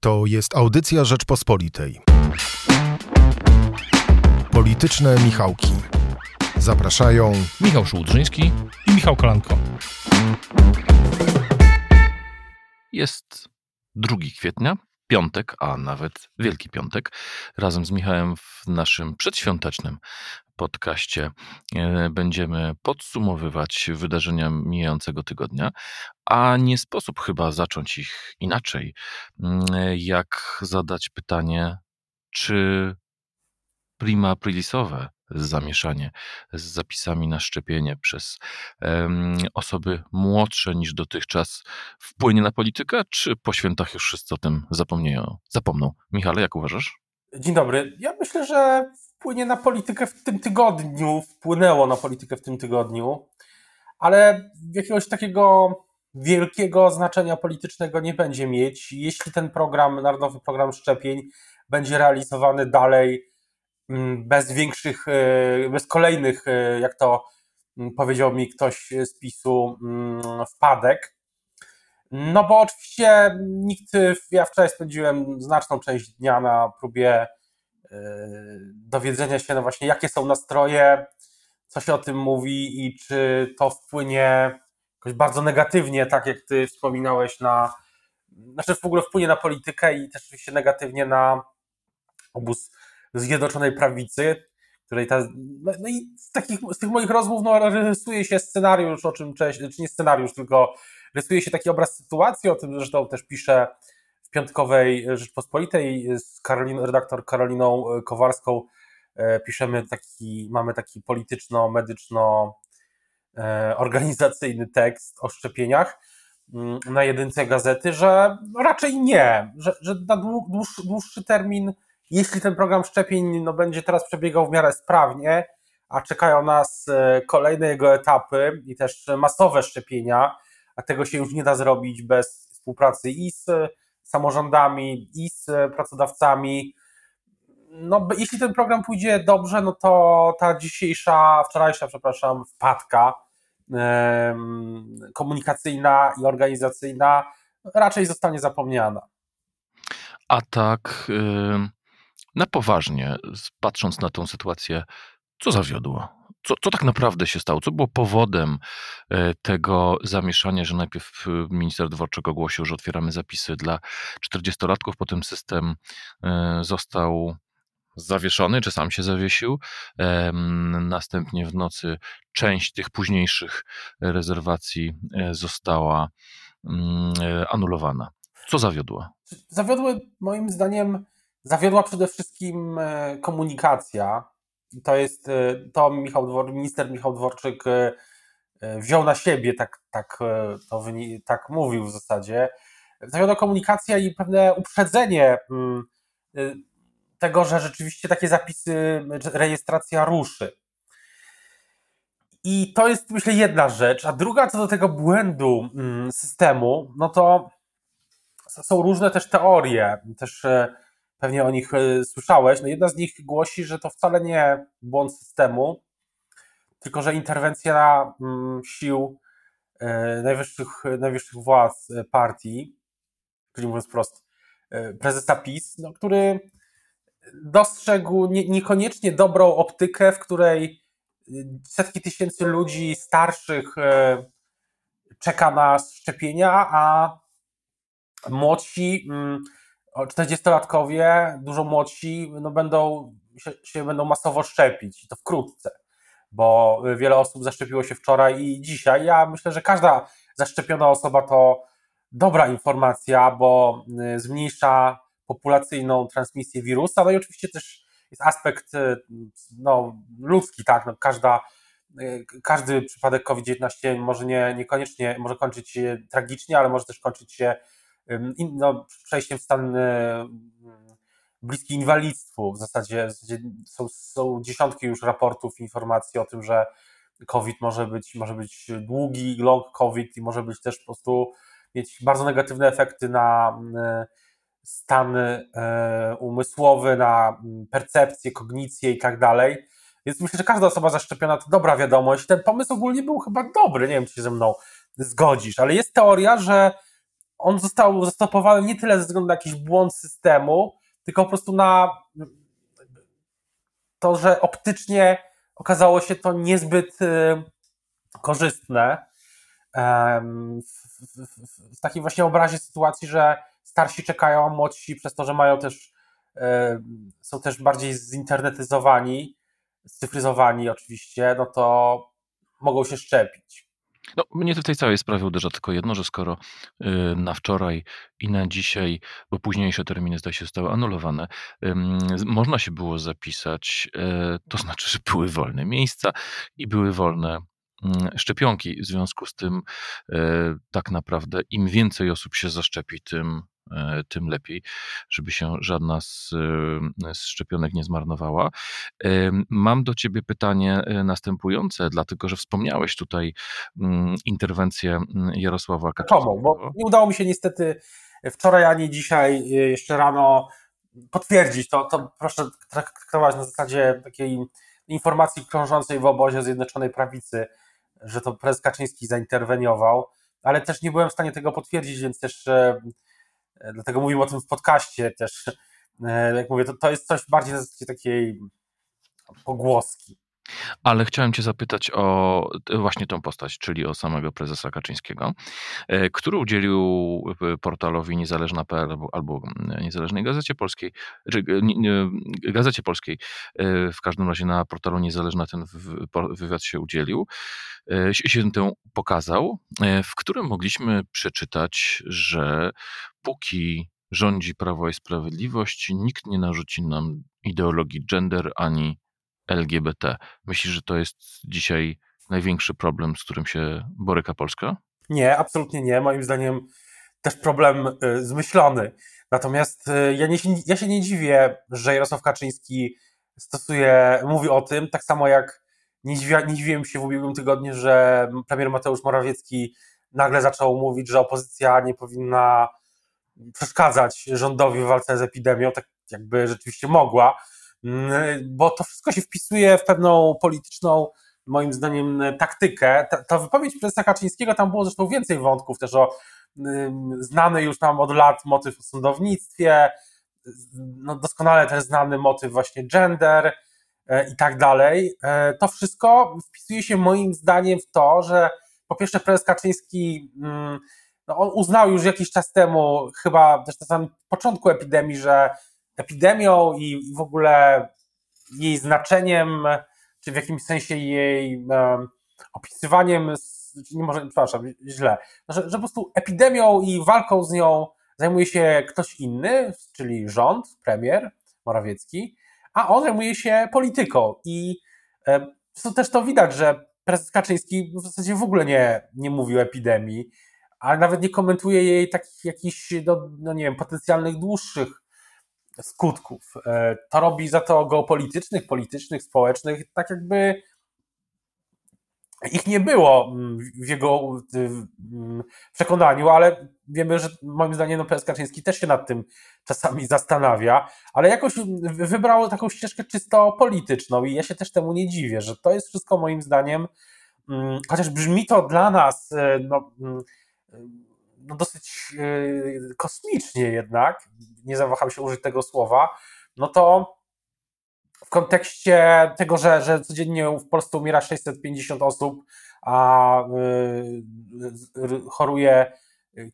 To jest audycja Rzeczpospolitej. Polityczne Michałki. Zapraszają Michał Szułdrzyński i Michał Kolanko. Jest 2 kwietnia, piątek, a nawet Wielki Piątek. Razem z Michałem w naszym przedświątecznym podcaście e, będziemy podsumowywać wydarzenia mijającego tygodnia, a nie sposób chyba zacząć ich inaczej, mm, jak zadać pytanie, czy prima aprilisowe zamieszanie z zapisami na szczepienie przez osoby młodsze niż dotychczas wpłynie na politykę, czy po świętach już wszyscy o tym zapomnieją, zapomną? Michale, jak uważasz? Dzień dobry. Ja myślę, że wpłynie na politykę w tym tygodniu, wpłynęło na politykę w tym tygodniu, ale jakiegoś takiego wielkiego znaczenia politycznego nie będzie mieć, jeśli ten program, Narodowy Program Szczepień będzie realizowany dalej bez większych, e, bez kolejnych, e, jak to mm, powiedział mi ktoś z PiSu, mm, wpadek. No bo oczywiście nikt, ja wczoraj spędziłem znaczną część dnia na próbie dowiedzenia się, no właśnie, jakie są nastroje, co się o tym mówi i czy to wpłynie jakoś bardzo negatywnie, tak jak ty wspominałeś, na, znaczy w ogóle wpłynie na politykę i też oczywiście negatywnie na obóz Zjednoczonej Prawicy, której ta, no, no i z, takich, z tych moich rozmów no, rysuje się scenariusz, o czym cześć, czy nie scenariusz, tylko rysuje się taki obraz sytuacji, o tym zresztą też pisze w piątkowej Rzeczpospolitej z Karolin, redaktor Karoliną Kowarską. E, piszemy taki, mamy taki polityczno-medyczno e, organizacyjny tekst o szczepieniach mm, na jedynce gazety, że raczej nie, że, że na dłuższy termin, jeśli ten program szczepień no, będzie teraz przebiegał w miarę sprawnie, a czekają nas e, kolejne jego etapy i też masowe szczepienia, a tego się już nie da zrobić bez współpracy i z samorządami i z pracodawcami. No, jeśli ten program pójdzie dobrze, no to ta dzisiejsza, wczorajsza, przepraszam, wpadka komunikacyjna i organizacyjna raczej zostanie zapomniana. A tak na poważnie, patrząc na tą sytuację, co zawiodło? Co, co tak naprawdę się stało? Co było powodem e, tego zamieszania, że najpierw e, minister Dworczyk ogłosił, że otwieramy zapisy dla 40-latków, potem system e, został zawieszony, czy sam się zawiesił. Następnie w nocy część tych późniejszych rezerwacji została mm, anulowana. Co zawiodło? Zawiodły moim zdaniem, zawiodła przede wszystkim komunikacja to jest, e, to Michał Dwor, minister Michał Dworczyk e, e, wziął na siebie, tak, tak, to tak mówił w zasadzie. Zawiodła komunikacja i pewne uprzedzenie mm, tego, że rzeczywiście takie zapisy, rejestracja ruszy. I to jest, myślę, jedna rzecz. A druga, co do tego błędu mm, systemu, no to są różne też teorie. Też pewnie o nich e, słyszałeś. No jedna z nich głosi, że to wcale nie błąd systemu, tylko że interwencja mm, sił e, najwyższych, najwyższych władz e, partii, czyli mówiąc wprost, prezesa PiS, no, który dostrzegł nie, niekoniecznie dobrą optykę, w której setki tysięcy ludzi starszych czeka na szczepienia, a młodsi mm, 40-latkowie, dużo młodsi, no będą się, się, będą masowo szczepić i to wkrótce, bo wiele osób zaszczepiło się wczoraj i dzisiaj. Ja myślę, że każda zaszczepiona osoba to dobra informacja, bo y, zmniejsza populacyjną transmisję wirusa, no i oczywiście też jest aspekt y, no, ludzki, tak, no, każda y, każdy przypadek COVID-19 może nie, niekoniecznie może kończyć się tragicznie, ale może też kończyć się no, przejściem w stan bliski inwalidztwu. W zasadzie, w zasadzie są, są, dziesiątki już raportów, informacji o tym, że COVID może być, może być długi, long COVID i może być też po prostu mieć bardzo negatywne efekty na stan e, umysłowy, na percepcję, kognicję i tak dalej. Więc myślę, że każda osoba zaszczepiona to dobra wiadomość. Ten pomysł ogólnie był chyba dobry, nie wiem, czy się ze mną zgodzisz, ale jest teoria, że on został zastopowany nie tyle ze względu na jakiś błąd systemu, tylko po prostu na to, że optycznie okazało się to niezbyt y, korzystne w, takim właśnie obrazie sytuacji, że starsi czekają, a młodsi przez to, że mają też są też bardziej zinternetyzowani, scyfryzowani oczywiście, no to mogą się szczepić. No, mnie w tej całej sprawie uderza tylko jedno, że skoro y, na wczoraj i na dzisiaj, bo późniejsze terminy zdaje się zostały anulowane, można się było zapisać, e, to znaczy, że były wolne miejsca i były wolne mm, szczepionki. W związku z tym e, tak naprawdę im więcej osób się zaszczepi, tym tym lepiej, żeby się żadna z, e, z szczepionek nie zmarnowała. E, mam do Ciebie pytanie następujące, dlatego że wspomniałeś tutaj mm, interwencję mm, Jarosława Kaczyńskiego. bo nie udało mi się niestety wczoraj ani dzisiaj jeszcze rano potwierdzić. To, to proszę traktować na zasadzie takiej informacji krążącej w obozie Zjednoczonej Prawicy, że to prezes Kaczyński zainterweniował, ale też nie byłem w stanie tego potwierdzić, więc też E, dlatego mówimy o tym w podcaście też. E, jak mówię, to, to jest coś bardziej na zasadzie takiej pogłoski. Ale chciałem Cię zapytać o właśnie tą postać, czyli o samego prezesa Kaczyńskiego, e, który udzielił portalowi niezależna.pl albo, Niezależnej Gazecie Polskiej, czy Gazecie Polskiej, w każdym razie na portalu Niezależna ten wywiad się udzielił, się tę pokazał, w którym mogliśmy przeczytać, że póki rządzi Prawo i Sprawiedliwość, nikt nie narzuci nam ideologii gender ani LGBT. Myślisz, że to jest dzisiaj największy problem, z którym się boryka Polska? Nie, absolutnie nie. Moim zdaniem też problem y, zmyślony. Natomiast y, ja, nie, ja się nie dziwię, że Jarosław Kaczyński stosuje, mówi o tym, tak samo jak nie, dziwia, nie dziwiłem się w ubiegłym tygodniu, że premier Mateusz Morawiecki nagle zaczął mówić, że opozycja nie powinna przeszkadzać rządowi w walce z epidemią, tak jakby rzeczywiście mogła, bo to wszystko się wpisuje w pewną polityczną, moim zdaniem, taktykę. Ta, ta wypowiedź prezesa Kaczyńskiego, tam było zresztą więcej wątków też o mm, znany już nam od lat motyw o sądownictwie, no doskonale też znany motyw właśnie gender e, i tak dalej. E, to wszystko wpisuje się moim zdaniem w to, że po pierwsze prezes Kaczyński mm, no on uznał już jakiś czas temu, chyba też na samym początku epidemii, że epidemią i w ogóle jej znaczeniem, czy w jakimś sensie jej opisywaniem, nie może, przepraszam, źle, że, że po prostu epidemią i walką z nią zajmuje się ktoś inny, czyli rząd, premier Morawiecki, a on zajmuje się polityką. I to też to widać, że prezes Kaczyński w zasadzie w ogóle nie, nie mówił o epidemii, ale nawet nie komentuje jej takich jakichś, no, no nie wiem, potencjalnych dłuższych skutków. E, to robi za to geopolitycznych, politycznych, społecznych, tak jakby ich nie było mm, w jego mm, przekonaniu, ale wiemy, że moim zdaniem no, prezes Kaczyński też się nad tym czasami zastanawia, ale jakoś wybrał taką ścieżkę czysto polityczną i ja się też temu nie dziwię, że to jest wszystko moim zdaniem, mm, chociaż brzmi to dla nas e, no, no dosyć e, kosmicznie jednak, nie zawaham się użyć tego słowa, no to w kontekście tego, że, że codziennie w Polsce umiera 650 osób, a e, choruje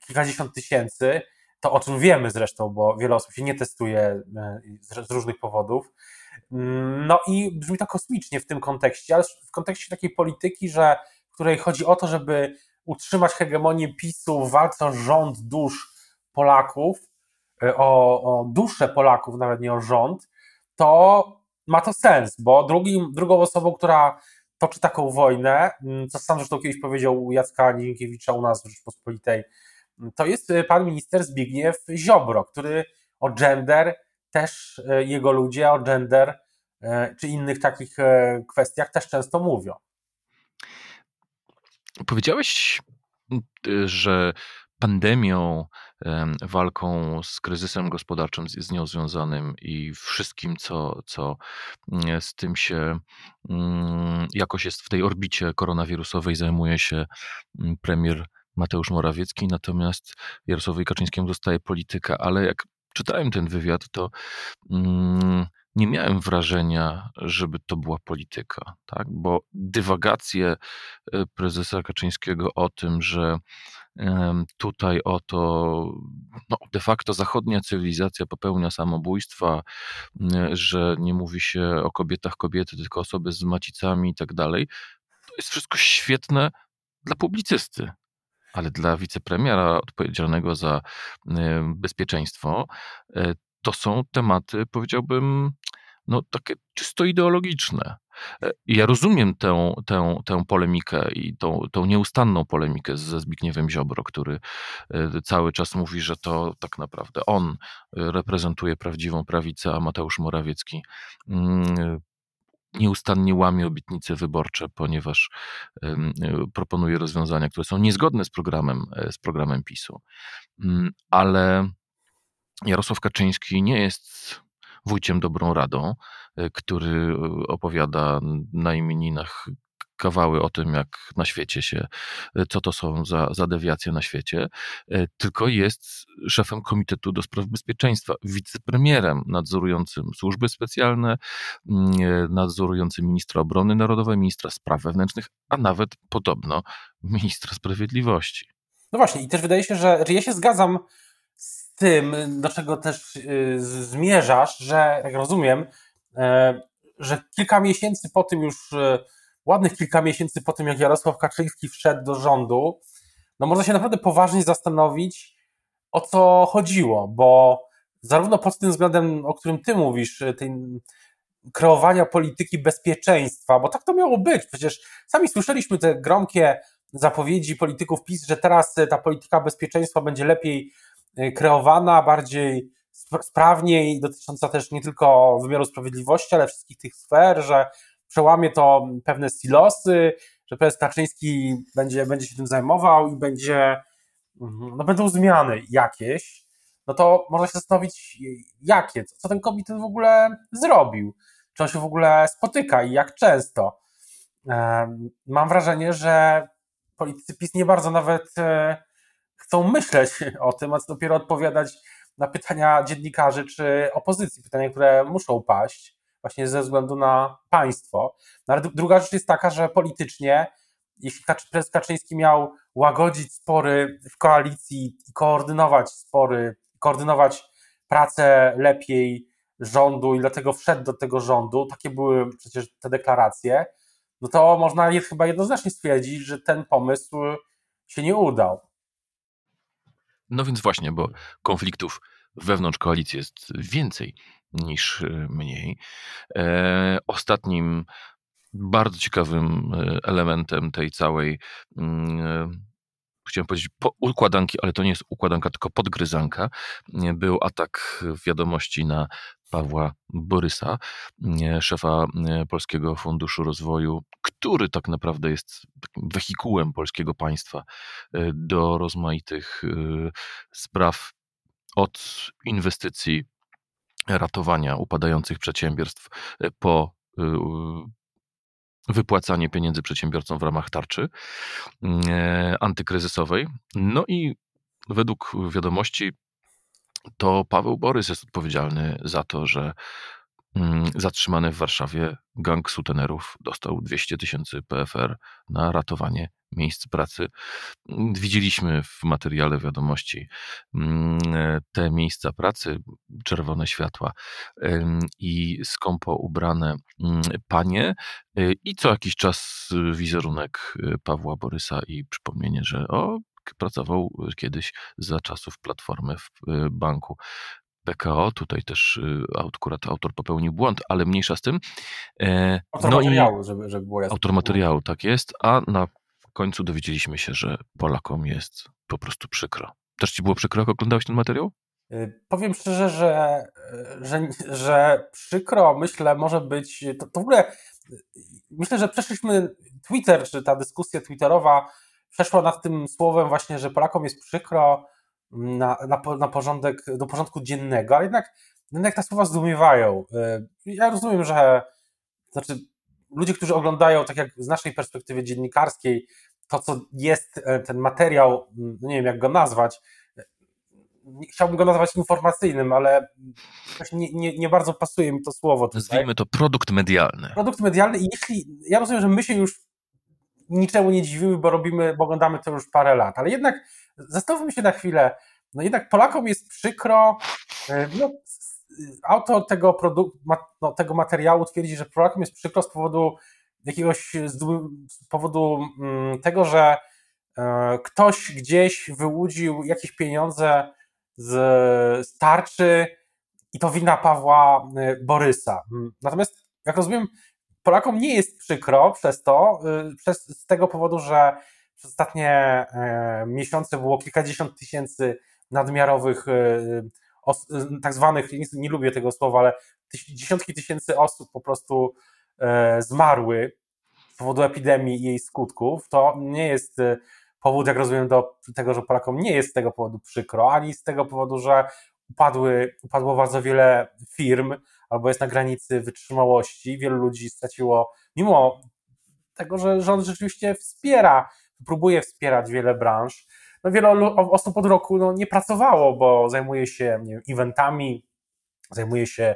kilkadziesiąt tysięcy, to o czym wiemy zresztą, bo wiele osób się nie testuje e, z różnych powodów. No i brzmi to kosmicznie w tym kontekście, ale w kontekście takiej polityki, że, w której chodzi o to, żeby utrzymać hegemonię PiSu w walce o rząd dusz Polaków, e, o, o duszę Polaków, nawet nie o rząd, to ma to sens, bo drugim, drugą osobą, która toczy taką wojnę, mm, co sam zresztą kiedyś powiedział Jacka Nienkiewicza u nas w Rzeczpospolitej, mm, to jest e, pan minister Zbigniew Ziobro, który o gender, też e, jego ludzie o gender czy innych takich kwestiach też często mówią. Powiedziałeś, że pandemią, walką z kryzysem gospodarczym, z nią związanym i wszystkim, co, co z tym się mm, jakoś jest w tej orbicie koronawirusowej, zajmuje się premier Mateusz Morawiecki, natomiast Jarosławowi Kaczyńskiemu zostaje polityka. Ale jak czytałem ten wywiad, to mm, nie miałem wrażenia, żeby to była polityka, tak? bo dywagacje e, prezesa Kaczyńskiego o tym, że tutaj oto no, de facto zachodnia cywilizacja popełnia samobójstwa, że nie mówi się o kobietach kobiety, tylko osoby z macicami i tak dalej. To jest wszystko świetne dla publicysty, ale dla wicepremiera odpowiedzialnego za bezpieczeństwo e, to są tematy, powiedziałbym, no takie czysto ideologiczne. E, ja rozumiem tę, tę, tę polemikę i tą, tą nieustanną polemikę ze Zbigniewem Ziobro, który e, cały czas mówi, że to tak naprawdę on reprezentuje prawdziwą prawicę, a Mateusz Morawiecki mm, nieustannie łamie obietnice wyborcze, ponieważ proponuje rozwiązania, które są niezgodne z programem, e, z programem PiSu. Mm, ale Jarosław Kaczyński nie jest wójciem dobrą radą, e, który e, opowiada na imieninach kawały o tym, jak na świecie się, e, co to są za, za dewiacje na świecie, tylko jest szefem Komitetu do Spraw Bezpieczeństwa, wicepremierem nadzorującym służby specjalne, mm, nadzorującym ministra obrony narodowej, ministra spraw wewnętrznych, a nawet podobno ministra sprawiedliwości. No właśnie, i też wydaje się, że, że ja się zgadzam tym, do czego też y, zmierzasz, że jak rozumiem, e, że kilka miesięcy po tym już, e, ładnych kilka miesięcy po tym, jak Jarosław Kaczyński wszedł do rządu, no można się naprawdę poważnie zastanowić, o co chodziło, bo zarówno pod tym względem, o którym ty mówisz, e, tej kreowania polityki bezpieczeństwa, bo tak to miało być. Przecież sami słyszeliśmy te gromkie zapowiedzi polityków PiS, że teraz ta polityka bezpieczeństwa będzie lepiej kreowana, bardziej sprawniej, dotycząca też nie tylko wymiaru sprawiedliwości, ale wszystkich tych sfer, że przełamie to pewne silosy, że prezes Kaczyński będzie, będzie się tym zajmował i będzie, mhm, no będą zmiany jakieś, no to można się zastanowić, jakie, co ten komitet w ogóle zrobił, czy on się w ogóle spotyka i jak często. Mam wrażenie, że politycy PiS nie bardzo nawet e, chcą myśleć o tym, a co dopiero odpowiadać na pytania dziennikarzy czy opozycji, pytania, które muszą paść właśnie ze względu na państwo. No ale druga rzecz jest taka, że politycznie, jeśli prezes Kaczyński miał łagodzić spory w koalicji i koordynować spory, koordynować pracę lepiej rządu i dlatego wszedł do tego rządu, takie były przecież te deklaracje, no to można chyba jednoznacznie stwierdzić, że ten pomysł się nie udał. No więc właśnie, bo konfliktów wewnątrz koalicji jest więcej niż e, mniej. E, ostatnim bardzo ciekawym e, elementem tej całej mm, chciałem powiedzieć układanki, ale to nie jest układanka, tylko podgryzanka. Był atak wiadomości na Pawła Borysa, szefa Polskiego Funduszu Rozwoju, który tak naprawdę jest wehikułem polskiego państwa e, do rozmaitych e, spraw od inwestycji, ratowania upadających przedsiębiorstw e, po wypłacanie pieniędzy przedsiębiorcom w ramach tarczy antykryzysowej. No i według wiadomości to Paweł Borys jest odpowiedzialny za to, że mm, zatrzymany w Warszawie gang sutenerów dostał 200 tysięcy PFR na ratowanie miejsc pracy. Widzieliśmy w materiale wiadomości mm, te miejsca pracy, czerwone światła i skąpo ubrane mm, panie y, i co jakiś czas wizerunek y, Pawła Borysa i przypomnienie, że o, pracował kiedyś za czasów Platformy w y, banku. PKO, tutaj też akurat autor popełnił błąd, ale mniejsza z tym. E, autor no materiału, żeby, żeby było jasne. Autor materiału, tak jest, a na końcu dowiedzieliśmy się, że Polakom jest po prostu przykro. Też ci było przykro, jak oglądałeś ten materiał? Powiem szczerze, że, że, że przykro, myślę, może być. To, to w ogóle myślę, że przeszliśmy Twitter, czy ta dyskusja twitterowa przeszła nad tym słowem właśnie, że Polakom jest przykro na, na, na porządek, do porządku dziennego, ale jednak, jednak te słowa zdumiewają. Y, ja rozumiem, że znaczy ludzie, którzy oglądają, tak jak z naszej perspektywy dziennikarskiej, to, co jest e, ten materiał, no nie wiem jak go nazwać, chciałbym go nazwać informacyjnym, ale nie, nie, nie bardzo pasuje mi to słowo. Tutaj. Nazwijmy to produkt medialny. Produkt medialny i jeśli, ja rozumiem, że my się już niczemu nie dziwimy, bo robimy, bo oglądamy to już parę lat, ale jednak zastanówmy się na chwilę, no jednak Polakom jest przykro, e, no, autor tego, produktu, no, tego materiału twierdzi, że Polakom jest przykro z powodu jakiegoś, z powodu mm, tego, że e, ktoś gdzieś wyłudził jakieś pieniądze z tarczy i to wina Pawła e, Borysa. Mm, natomiast, jak rozumiem, Polakom nie jest przykro przez to, przez, z tego powodu, że przez ostatnie miesiące było kilkadziesiąt tysięcy nadmiarowych, e, tak zwanych, nie, lubię tego słowa, ale dziesiątki tysięcy osób po prostu e, zmarły z powodu epidemii i jej skutków, to nie jest e, powód, jak rozumiem, do tego, że Polakom nie jest z tego powodu przykro, ani z tego powodu, że upadły, upadło bardzo wiele firm, albo jest na granicy wytrzymałości. Wielu ludzi straciło, mimo tego, że rząd rzeczywiście wspiera, próbuje wspierać wiele branż, no wiele osób od roku no, nie pracowało, bo zajmuje się nie wiem, eventami, zajmuje się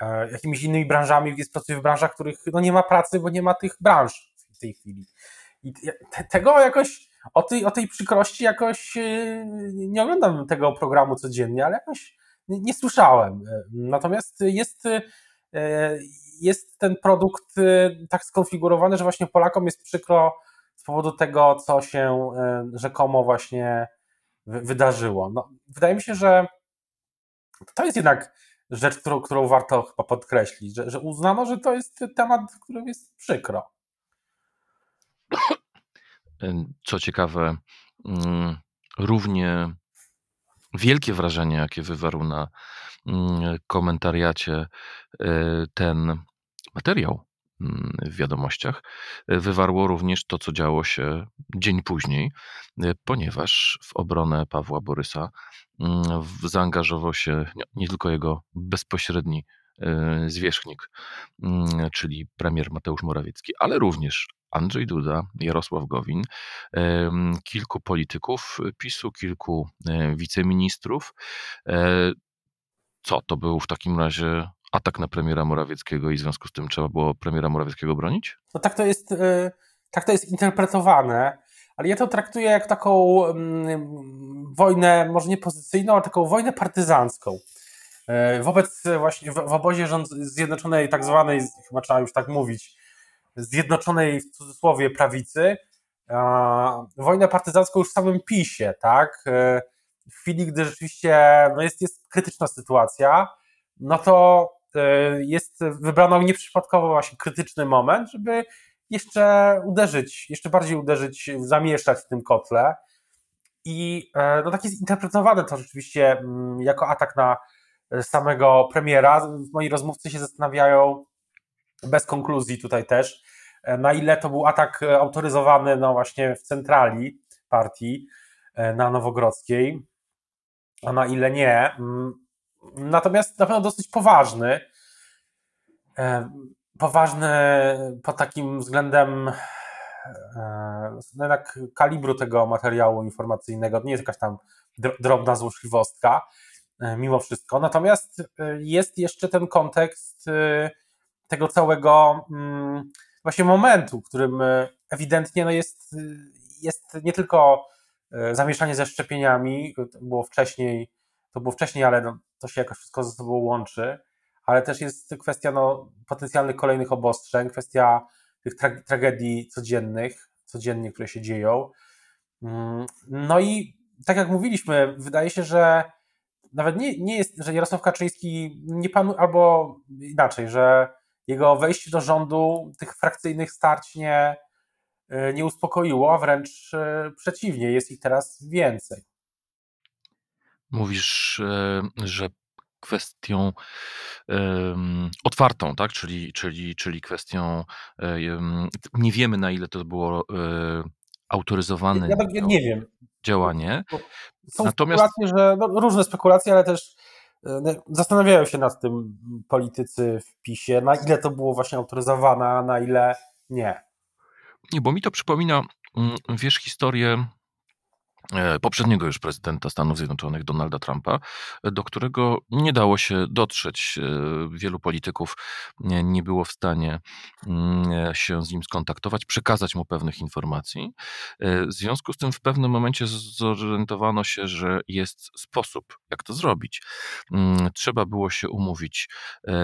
e, jakimiś innymi branżami, jest pracuje w branżach, w których no, nie ma pracy, bo nie ma tych branż w tej chwili. I te, tego jakoś, o tej, o tej przykrości jakoś e, nie oglądam tego programu codziennie, ale jakoś nie, słyszałem. E, natomiast jest, e, jest ten produkt tak skonfigurowany, że właśnie Polakom jest przykro z powodu tego, co się e, rzekomo właśnie wydarzyło. No, wydaje mi się, że to jest jednak rzecz, którą, którą warto chyba podkreślić, że, że uznano, że to jest temat, który jest przykro. Co ciekawe, mm, równie wielkie wrażenie, jakie wywarł na mm, komentariacie e, ten materiał, Mm, w wiadomościach, e, wywarło również to, co działo się dzień później, e, ponieważ w obronę Pawła Borysa mm, zaangażował się nie tylko jego bezpośredni zwierzchnik, czyli premier Mateusz Morawiecki, ale również Andrzej Duda, Jarosław Gowin, kilku polityków PiSu, kilku wiceministrów. Co to był w takim razie atak na premiera Morawieckiego i w związku z tym trzeba było premiera Morawieckiego bronić? No tak to jest, y, tak to jest interpretowane, ale ja to traktuję jak taką mm, wojnę, może nie pozycyjną, ale taką wojnę partyzancką. Wobec właśnie, w obozie rząd zjednoczonej, tak zwanej, chyba trzeba już tak mówić, zjednoczonej w cudzysłowie prawicy, wojnę partyzancką już w samym PiSie, tak? Y, w chwili, gdy rzeczywiście no jest, jest krytyczna sytuacja, no to E, jest wybrano nieprzypadkowo właśnie krytyczny moment, żeby jeszcze uderzyć, jeszcze bardziej uderzyć, zamieszać w tym kotle. I e, no tak jest interpretowane to rzeczywiście mm, jako atak na samego premiera. Moi rozmówcy się zastanawiają, bez konkluzji tutaj też, e, na ile to był atak autoryzowany no właśnie w centrali partii na Nowogrodzkiej, a na ile nie. Mm, Natomiast na pewno dosyć poważny. E, poważny pod takim względem e, no jednak kalibru tego materiału informacyjnego. Nie jest jakaś tam drobna złośliwostka, e, mimo wszystko. Natomiast jest jeszcze ten kontekst tego całego mm, właśnie momentu, w którym ewidentnie no jest, jest nie tylko zamieszanie ze szczepieniami, to było wcześniej, to było wcześniej, ale no, to się jakoś wszystko ze sobą łączy, ale też jest kwestia no, potencjalnych kolejnych obostrzeń, kwestia tych tra tragedii codziennych, codziennie, które się dzieją. Mm, no i tak jak mówiliśmy, wydaje się, że nawet nie, nie jest, że Jarosław Kaczyński nie panuje, albo inaczej, że jego wejście do rządu tych frakcyjnych starć nie, nie uspokoiło, a wręcz e, przeciwnie, jest ich teraz więcej. Mówisz, e, że kwestią otwartą, tak? czyli, czyli, czyli kwestią nie wiemy na ile to było autoryzowane ja, ja nie wiem. działanie. Są Natomiast... spekulacje, że no, różne spekulacje, ale też zastanawiają się nad tym politycy w PiSie, na ile to było właśnie autoryzowane, a na ile nie. Nie, bo mi to przypomina mm, wiesz historię E, poprzedniego już prezydenta Stanów Zjednoczonych, Donalda Trumpa, do którego nie dało się dotrzeć. E, wielu polityków nie było w stanie mm, się z nim skontaktować, przekazać mu pewnych informacji. E, w związku z tym w pewnym momencie zorientowano się, że jest sposób, jak to zrobić. Mm, trzeba było się umówić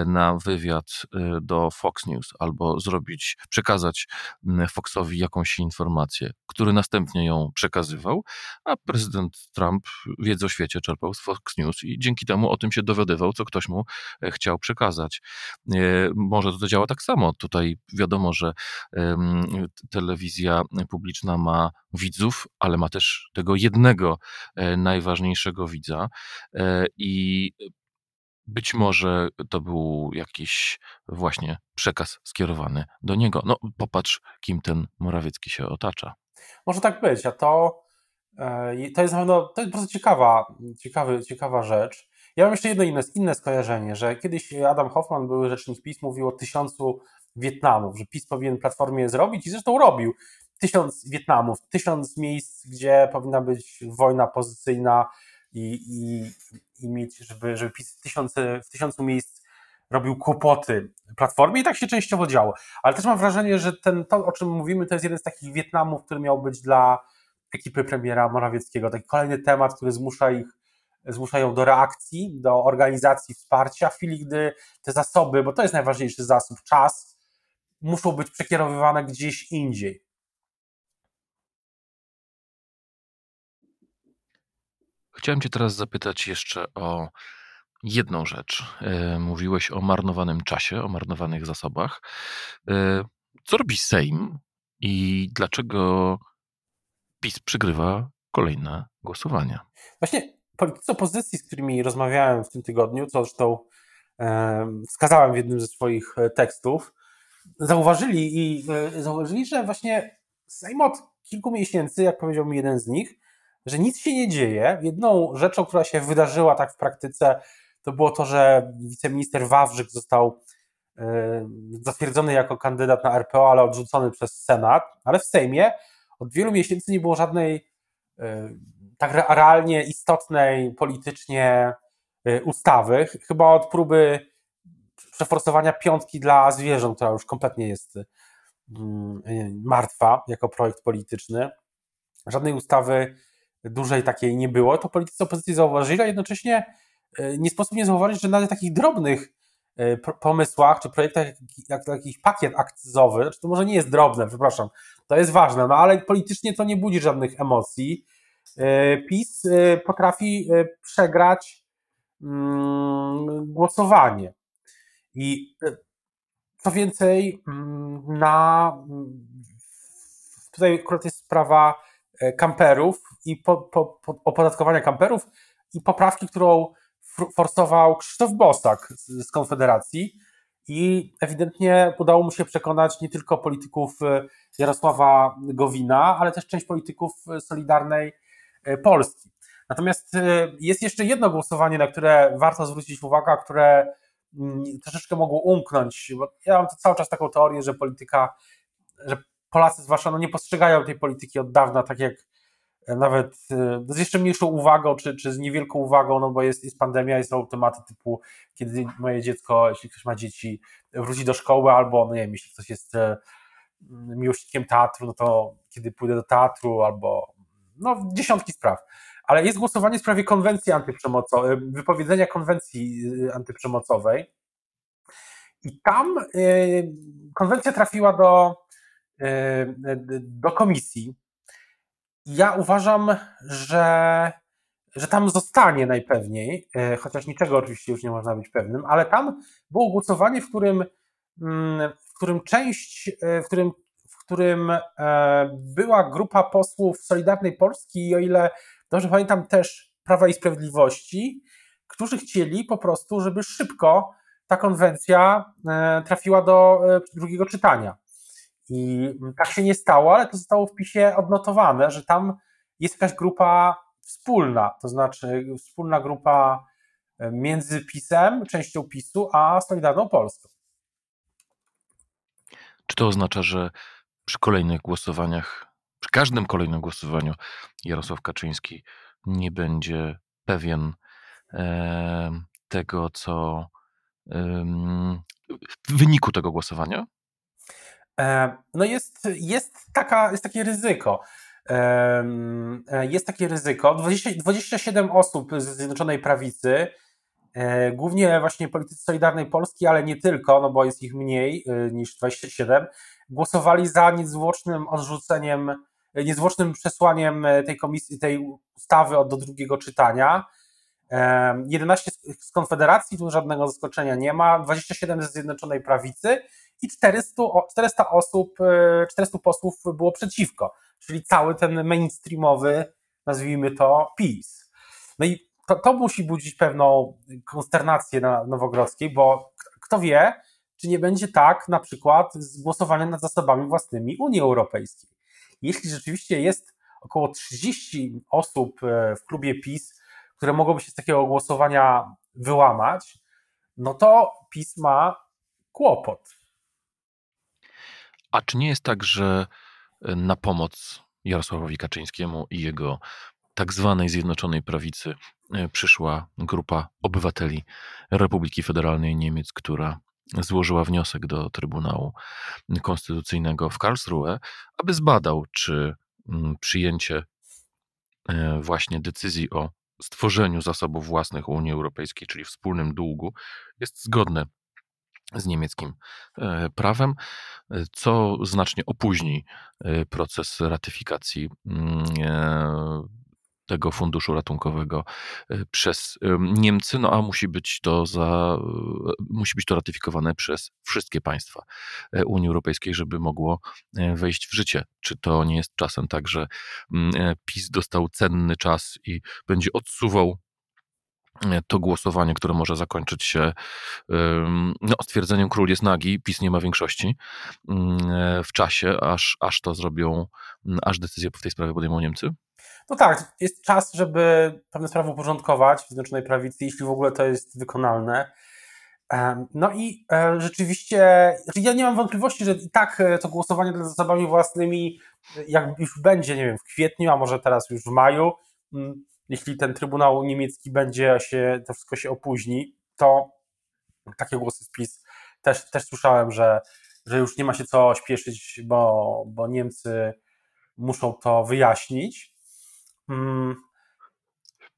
na wywiad do Fox News albo zrobić, przekazać mm, Foxowi jakąś informację, który następnie ją przekazywał a prezydent Trump wiedzę o świecie czerpał z Fox News i dzięki temu o tym się dowiadywał, co ktoś mu e, chciał przekazać. E, może to działa tak samo. Tutaj wiadomo, że telewizja publiczna ma widzów, ale ma też tego jednego e, najważniejszego widza i być może to był jakiś właśnie przekaz skierowany do niego. No, popatrz, kim ten Morawiecki się otacza. Może tak być, a to E, to jest na pewno, to jest bardzo ciekawa, ciekawy, ciekawa rzecz. Ja mam jeszcze jedno inne, inne skojarzenie, że kiedyś Adam Hoffman, były rzecznik PiS, mówił o tysiącu Wietnamów, że PiS powinien platformie zrobić i zresztą robił. Tysiąc Wietnamów, tysiąc miejsc, gdzie powinna być wojna pozycyjna i, i, i mieć, żeby, żeby PiS tysiące, w tysiącu miejsc robił kłopoty platformie i tak się częściowo działo. Ale też mam wrażenie, że ten, to, o czym mówimy, to jest jeden z takich Wietnamów, który miał być dla ekipy premiera Morawieckiego. Taki kolejny temat, który zmusza ich, zmusza ją do reakcji, do organizacji wsparcia w chwili, gdy te zasoby, bo to jest najważniejszy zasób, czas, muszą być przekierowywane gdzieś indziej. Chciałem Cię teraz zapytać jeszcze o jedną rzecz. E, mówiłeś o marnowanym czasie, o marnowanych zasobach. E, co robi Sejm i dlaczego PiS przegrywa kolejne głosowania. Właśnie politycy opozycji, z którymi rozmawiałem w tym tygodniu, co zresztą e, wskazałem w jednym ze swoich e, tekstów, zauważyli i e, zauważyli, że właśnie Sejm od kilku miesięcy, jak powiedział mi jeden z nich, że nic się nie dzieje. Jedną rzeczą, która się wydarzyła tak w praktyce, to było to, że wiceminister Wawrzyk został zatwierdzony jako kandydat na RPO, ale odrzucony przez Senat, ale w Sejmie od wielu miesięcy nie było żadnej e, tak realnie istotnej politycznie e, ustawy, chyba od próby przeforsowania piątki dla zwierząt, która już kompletnie jest mm, martwa jako projekt polityczny. Żadnej ustawy dużej takiej nie było. To politycy opozycji zauważyli, a jednocześnie e, nie sposób nie zauważyć, że nawet takich drobnych pomysłach czy projektach, jak, jakiś pakiet akcyzowy, znaczy to może nie jest drobne, przepraszam, to jest ważne, no ale politycznie to nie budzi żadnych emocji. E, PiS e, potrafi przegrać mm, głosowanie. I co więcej, mm, na tutaj akurat jest sprawa kamperów i po, po, po opodatkowania kamperów i poprawki, którą forsował Krzysztof Bosak z, z Konfederacji i ewidentnie udało mu się przekonać nie tylko polityków e, Jarosława Gowina, ale też część polityków Solidarnej e, Polski. Natomiast e, jest jeszcze jedno głosowanie, na które warto zwrócić uwagę, które mm, troszeczkę mogło umknąć, ja mam cały czas taką teorię, że polityka, że Polacy zwłaszcza no nie postrzegają tej polityki od dawna, tak jak nawet e, z jeszcze mniejszą uwagą, czy, czy z niewielką uwagą, no bo jest, jest pandemia, jest są tematy typu, kiedy moje dziecko, jeśli ktoś ma dzieci, wróci do szkoły, albo, no nie wiem, jeśli ktoś jest e, miłośnikiem teatru, no to kiedy pójdę do teatru, albo no dziesiątki spraw. Ale jest głosowanie w sprawie konwencji antyprzemocowej, wypowiedzenia konwencji e, antyprzemocowej. I tam konwencja trafiła do, do komisji ja uważam, że, że tam zostanie najpewniej, e, chociaż niczego oczywiście już nie można być pewnym, ale tam było głosowanie, w którym, mm, w którym część, e, w którym, w którym e, była grupa posłów Solidarnej Polski i o ile dobrze pamiętam też Prawa i Sprawiedliwości, którzy chcieli po prostu, żeby szybko ta konwencja trafiła do drugiego czytania. I tak się nie stało, ale to zostało w PiSie odnotowane, że tam jest jakaś grupa wspólna, to znaczy wspólna grupa e, między PiSem, częścią PiSu, a Solidarną Polską. Czy to oznacza, że przy kolejnych głosowaniach, przy każdym kolejnym głosowaniu Jarosław Kaczyński nie będzie pewien e, tego, co w wyniku tego głosowania? E, no jest, jest, taka, jest takie ryzyko. E, jest takie ryzyko. 20, 27 osób z Zjednoczonej Prawicy, e, głównie właśnie politycy Solidarnej Polski, ale nie tylko, no bo jest ich mniej niż 27, głosowali za niezwłocznym odrzuceniem, niezwłocznym przesłaniem tej komisji, tej ustawy do drugiego czytania. 11 z Konfederacji, tu żadnego zaskoczenia nie ma, 27 ze Zjednoczonej Prawicy i 400, 400 osób, 400 e, posłów było przeciwko, czyli cały ten mainstreamowy, nazwijmy to, PiS. No i to, to musi budzić pewną konsternację na Nowogrodzkiej, bo kto wie, czy nie będzie tak na przykład z głosowaniem nad zasobami własnymi Unii Europejskiej. Jeśli rzeczywiście jest około 30 osób e, w klubie PiS, które mogłoby się z takiego głosowania wyłamać, no to PiS ma kłopot. A czy nie jest tak, że e, na pomoc Jarosławowi Kaczyńskiemu i jego tak zwanej Zjednoczonej Prawicy e, przyszła grupa obywateli Republiki Federalnej Niemiec, która złożyła wniosek do Trybunału Konstytucyjnego w Karlsruhe, aby zbadał, czy mm, przyjęcie e, właśnie decyzji o stworzeniu zasobów własnych Unii Europejskiej, czyli wspólnym długu, jest zgodne z niemieckim e, prawem, e, co znacznie opóźni e, proces ratyfikacji mm, tego funduszu ratunkowego przez Niemcy, no a musi być to za, musi być to ratyfikowane przez wszystkie państwa Unii Europejskiej, żeby mogło wejść w życie. Czy to nie jest czasem tak, że mm, PiS dostał cenny czas i będzie odsuwał to głosowanie, które może zakończyć się no, stwierdzeniem król jest nagi, PiS nie ma większości mm, w czasie, aż, aż to zrobią, mm, aż decyzję w tej sprawie podejmą Niemcy? No tak, jest czas, żeby pewne sprawy uporządkować w Zjednoczonej Prawicy, jeśli w ogóle to jest wykonalne. No i e, rzeczywiście, znaczy ja nie mam wątpliwości, że i tak e, to głosowanie nad zasobami własnymi, jak już będzie, nie wiem, w kwietniu, a może teraz już w maju, mm, jeśli ten Trybunał Niemiecki będzie się, to wszystko się opóźni, to takie głosy z PiS też, też słyszałem, że, że już nie ma się co śpieszyć, bo, bo Niemcy muszą to wyjaśnić. Hmm,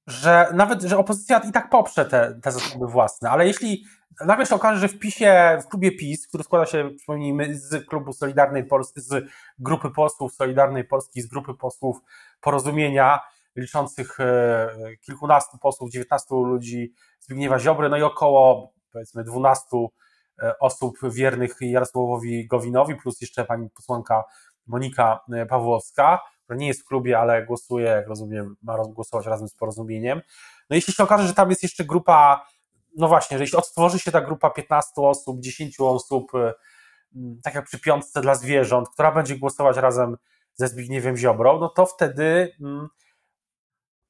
że nawet, że opozycja i tak poprze te, te zasoby własne, ale jeśli nagle się okaże, że w PiSie, w klubie PiS, który składa się, przypomnijmy, z klubu Solidarnej Polski, z grupy posłów Solidarnej Polski, z grupy posłów Porozumienia, liczących e, kilkunastu posłów, 19 ludzi Zbigniewa Ziobry, no i około powiedzmy 12 e, osób wiernych Jarosławowi Gowinowi, plus jeszcze pani posłanka Monika e, Pawłowska, która nie jest w klubie, ale głosuje, jak rozumiem, ma głosować razem z porozumieniem. No jeśli się okaże, że tam jest jeszcze grupa, no właśnie, że jeśli odtworzy się ta grupa 15 osób, 10 osób, tak jak przy piątce dla zwierząt, która będzie głosować razem ze Zbigniewem Ziobrą, no to wtedy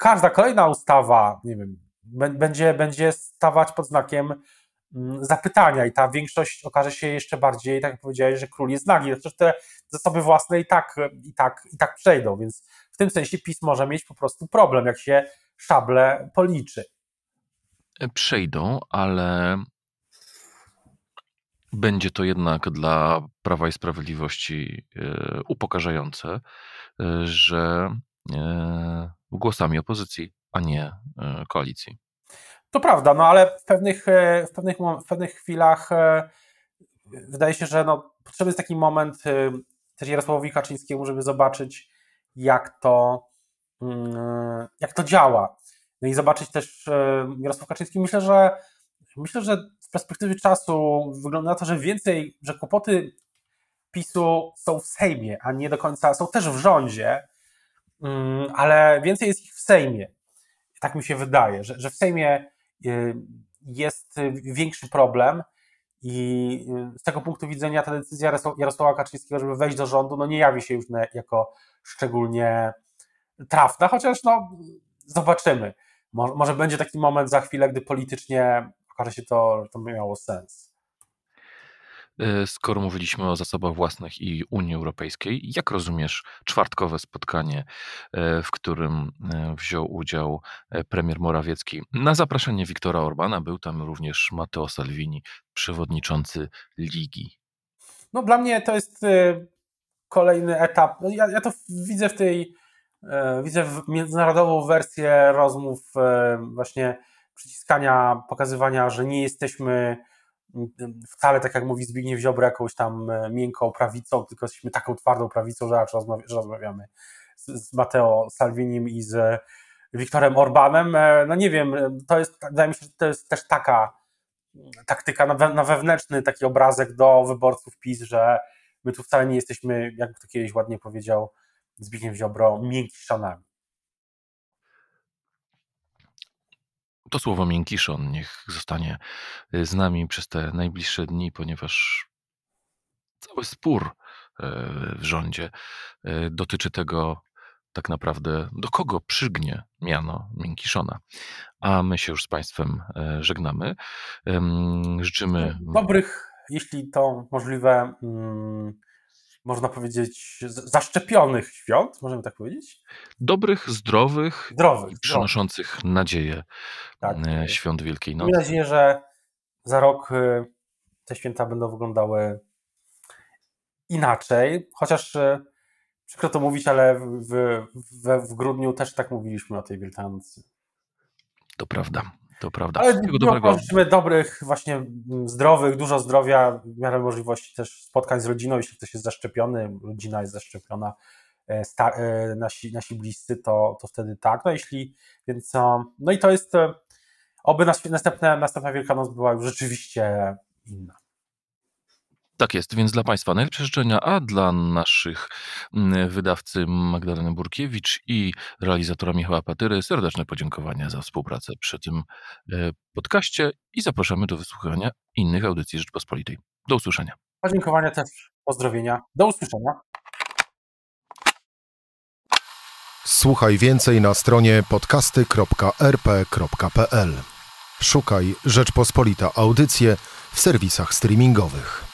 każda kolejna ustawa, nie wiem, będzie, będzie stawać pod znakiem mm, zapytania i ta większość okaże się jeszcze bardziej, tak jak powiedziałeś, że król jest nagi. Przecież te zasoby własne i tak, i, tak, i tak przejdą, więc w tym sensie PiS może mieć po prostu problem, jak się szable policzy. Przejdą, ale będzie to jednak dla Prawa i Sprawiedliwości e, upokarzające, e, że e, głosami opozycji, a nie e, koalicji. To prawda, no ale w pewnych, e, w pewnych, w pewnych chwilach e, wydaje się, że no, potrzebny jest taki moment też Jarosławowi Kaczyńskiemu, żeby zobaczyć, jak to, mm, jak to działa. No i zobaczyć też Jarosław Kaczyński. Myślę, że myślę, że z perspektywy czasu wygląda na to, że więcej, że kłopoty PiSu są w Sejmie, a nie do końca są też w rządzie ale więcej jest ich w Sejmie. Tak mi się wydaje, że, że w Sejmie y, jest większy problem i y, z tego punktu widzenia ta decyzja Jarosława Kaczyńskiego, żeby wejść do rządu, no nie jawi się już jako szczególnie trafna, chociaż no zobaczymy. Może, może będzie taki moment za chwilę, gdy politycznie okaże się to, że to miało sens. E, skoro mówiliśmy o zasobach własnych i Unii Europejskiej, jak rozumiesz czwartkowe spotkanie, e, w którym e, wziął udział premier Morawiecki na zaproszenie Viktora Orbana? Był tam również Matteo Salvini, przewodniczący Ligi. No dla mnie to jest kolejny etap. No, ja, ja to widzę w tej, widzę w międzynarodową wersję rozmów właśnie przyciskania, pokazywania, że nie jesteśmy wcale tak jak mówi Zbigniew Ziobro, jakąś tam e, miękką prawicą, tylko jesteśmy taką twardą prawicą, że rozmawiamy z, z Matteo Salvinim i z Wiktorem Orbanem. E, no nie wiem, e, to jest, wydaje mi się, że to jest też taka taktyka na, we, na wewnętrzny taki obrazek do wyborców PiS, że my tu wcale nie jesteśmy, jak to kiedyś ładnie powiedział Zbigniew Ziobro, miękiszonami. To słowo miękiszon niech zostanie y, z nami przez te najbliższe dni, ponieważ cały spór y, w rządzie y, dotyczy tego tak naprawdę, do kogo przygnie miano miękiszona. A my się już z Państwem żegnamy. Życzymy. Dobrych, jeśli to możliwe, mm, można powiedzieć, zaszczepionych świąt, możemy tak powiedzieć? Dobrych, zdrowych, zdrowych przynoszących zdrowych. nadzieję tak. E, świąt Wielkiej Nocy. Mam nadzieję, że za rok e, te święta będą wyglądały inaczej, chociaż e, przykro to mówić, ale w, w, w grudniu też tak mówiliśmy o tej Wielkanocy. To prawda. To prawda. Ale dobrego... dobrych, właśnie mm, zdrowych, dużo zdrowia, w miarę możliwości też spotkań z rodziną, jeśli ktoś jest zaszczepiony, rodzina jest zaszczepiona, e, e, nasi, nasi bliscy, to, to wtedy tak. No jeśli, więc no i to jest, e, oby następna, następna Wielkanoc była już rzeczywiście inna. Tak jest, więc dla Państwa najlepsze życzenia, a dla naszych mm, wydawcy Magdaleny Burkiewicz i realizatora Michała Patyry serdeczne podziękowania za współpracę przy tym e, podcaście i zapraszamy do wysłuchania innych audycji Rzeczpospolitej. Do usłyszenia. Podziękowania też, pozdrowienia. Do usłyszenia. Słuchaj więcej na stronie podcasty.rp.pl. Szukaj Rzeczpospolita Audycje w serwisach streamingowych.